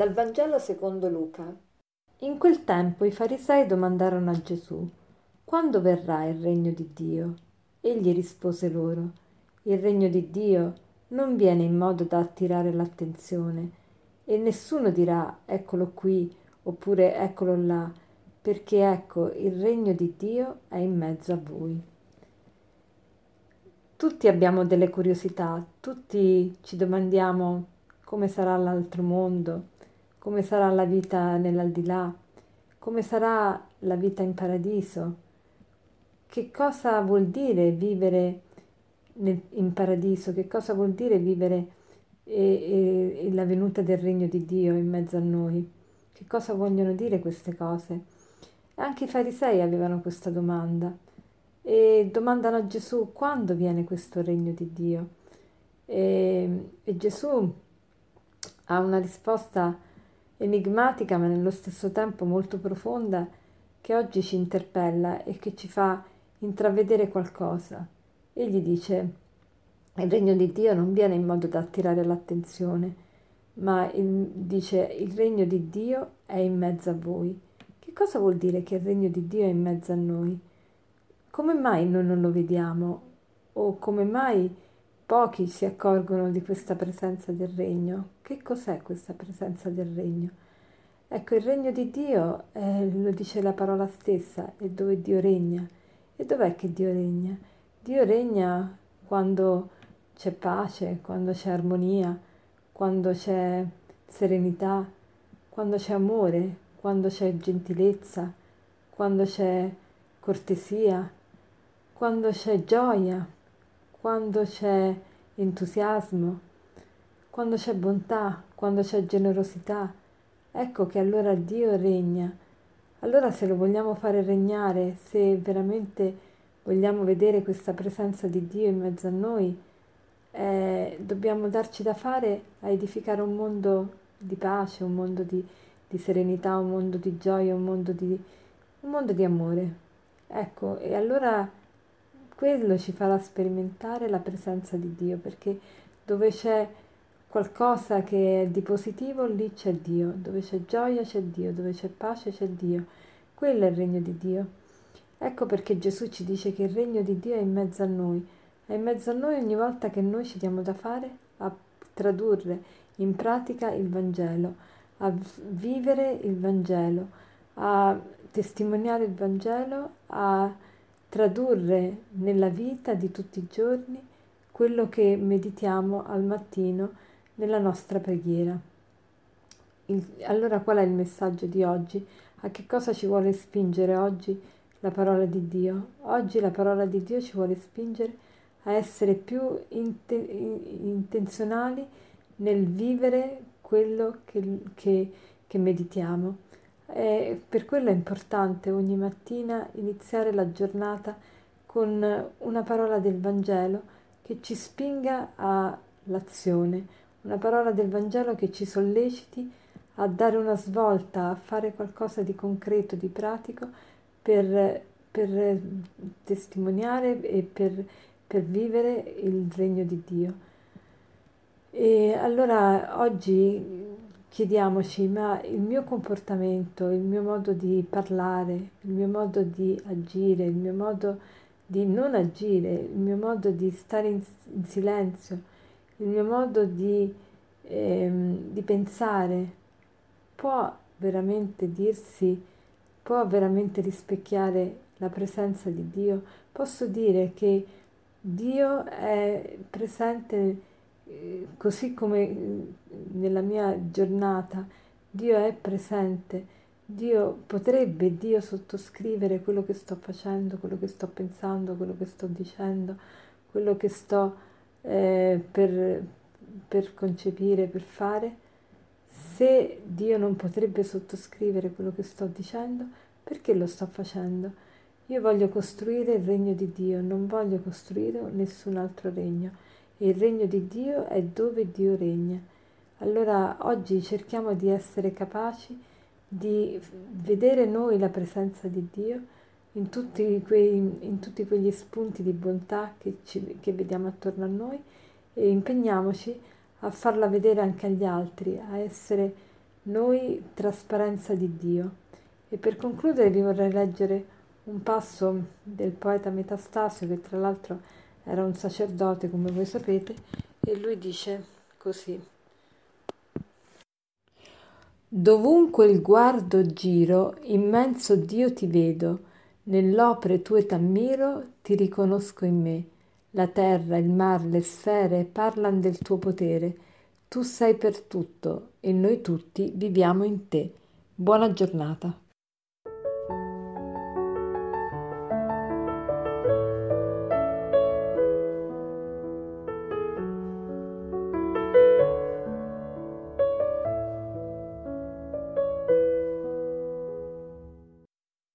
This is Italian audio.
Dal Vangelo secondo Luca. In quel tempo i farisei domandarono a Gesù, quando verrà il regno di Dio? Egli rispose loro, il regno di Dio non viene in modo da attirare l'attenzione e nessuno dirà eccolo qui oppure eccolo là, perché ecco il regno di Dio è in mezzo a voi. Tutti abbiamo delle curiosità, tutti ci domandiamo come sarà l'altro mondo, come sarà la vita nell'aldilà, come sarà la vita in paradiso, che cosa vuol dire vivere nel, in paradiso, che cosa vuol dire vivere e, e, e la venuta del regno di Dio in mezzo a noi, che cosa vogliono dire queste cose. Anche i farisei avevano questa domanda e domandano a Gesù quando viene questo regno di Dio. E, e Gesù ha una risposta enigmatica ma nello stesso tempo molto profonda che oggi ci interpella e che ci fa intravedere qualcosa. Egli dice, il regno di Dio non viene in modo da attirare l'attenzione, ma il, dice, il regno di Dio è in mezzo a voi. Che cosa vuol dire che il regno di Dio è in mezzo a noi? Come mai noi non lo vediamo? O come mai Pochi si accorgono di questa presenza del regno. Che cos'è questa presenza del regno? Ecco, il regno di Dio, eh, lo dice la parola stessa, è dove Dio regna. E dov'è che Dio regna? Dio regna quando c'è pace, quando c'è armonia, quando c'è serenità, quando c'è amore, quando c'è gentilezza, quando c'è cortesia, quando c'è gioia quando c'è entusiasmo, quando c'è bontà, quando c'è generosità, ecco che allora Dio regna. Allora se lo vogliamo fare regnare, se veramente vogliamo vedere questa presenza di Dio in mezzo a noi, eh, dobbiamo darci da fare a edificare un mondo di pace, un mondo di, di serenità, un mondo di gioia, un mondo di, un mondo di amore. Ecco, e allora quello ci farà sperimentare la presenza di Dio, perché dove c'è qualcosa che è di positivo, lì c'è Dio, dove c'è gioia c'è Dio, dove c'è pace c'è Dio. Quello è il regno di Dio. Ecco perché Gesù ci dice che il regno di Dio è in mezzo a noi, è in mezzo a noi ogni volta che noi ci diamo da fare a tradurre in pratica il Vangelo, a vivere il Vangelo, a testimoniare il Vangelo, a tradurre nella vita di tutti i giorni quello che meditiamo al mattino nella nostra preghiera. Il, allora qual è il messaggio di oggi? A che cosa ci vuole spingere oggi la parola di Dio? Oggi la parola di Dio ci vuole spingere a essere più int- intenzionali nel vivere quello che, che, che meditiamo e per quello è importante ogni mattina iniziare la giornata con una parola del Vangelo che ci spinga all'azione, una parola del Vangelo che ci solleciti a dare una svolta, a fare qualcosa di concreto, di pratico per, per testimoniare e per, per vivere il regno di Dio. E allora oggi chiediamoci, ma il mio comportamento, il mio modo di parlare, il mio modo di agire, il mio modo di non agire, il mio modo di stare in, in silenzio, il mio modo di, ehm, di pensare, può veramente dirsi, può veramente rispecchiare la presenza di Dio? Posso dire che Dio è presente così come eh, nella mia giornata Dio è presente, Dio potrebbe Dio sottoscrivere quello che sto facendo, quello che sto pensando, quello che sto dicendo, quello che sto eh, per, per concepire, per fare. Se Dio non potrebbe sottoscrivere quello che sto dicendo, perché lo sto facendo? Io voglio costruire il regno di Dio, non voglio costruire nessun altro regno il regno di Dio è dove Dio regna. Allora oggi cerchiamo di essere capaci di vedere noi la presenza di Dio in tutti, quei, in tutti quegli spunti di bontà che, ci, che vediamo attorno a noi e impegniamoci a farla vedere anche agli altri, a essere noi trasparenza di Dio. E per concludere vi vorrei leggere un passo del poeta Metastasio, che tra l'altro era un sacerdote, come voi sapete, e lui dice così. Dovunque il guardo giro, immenso Dio ti vedo, nell'opere tue t'ammiro, ti riconosco in me. La terra, il mar, le sfere parlan del tuo potere. Tu sei per tutto e noi tutti viviamo in te. Buona giornata.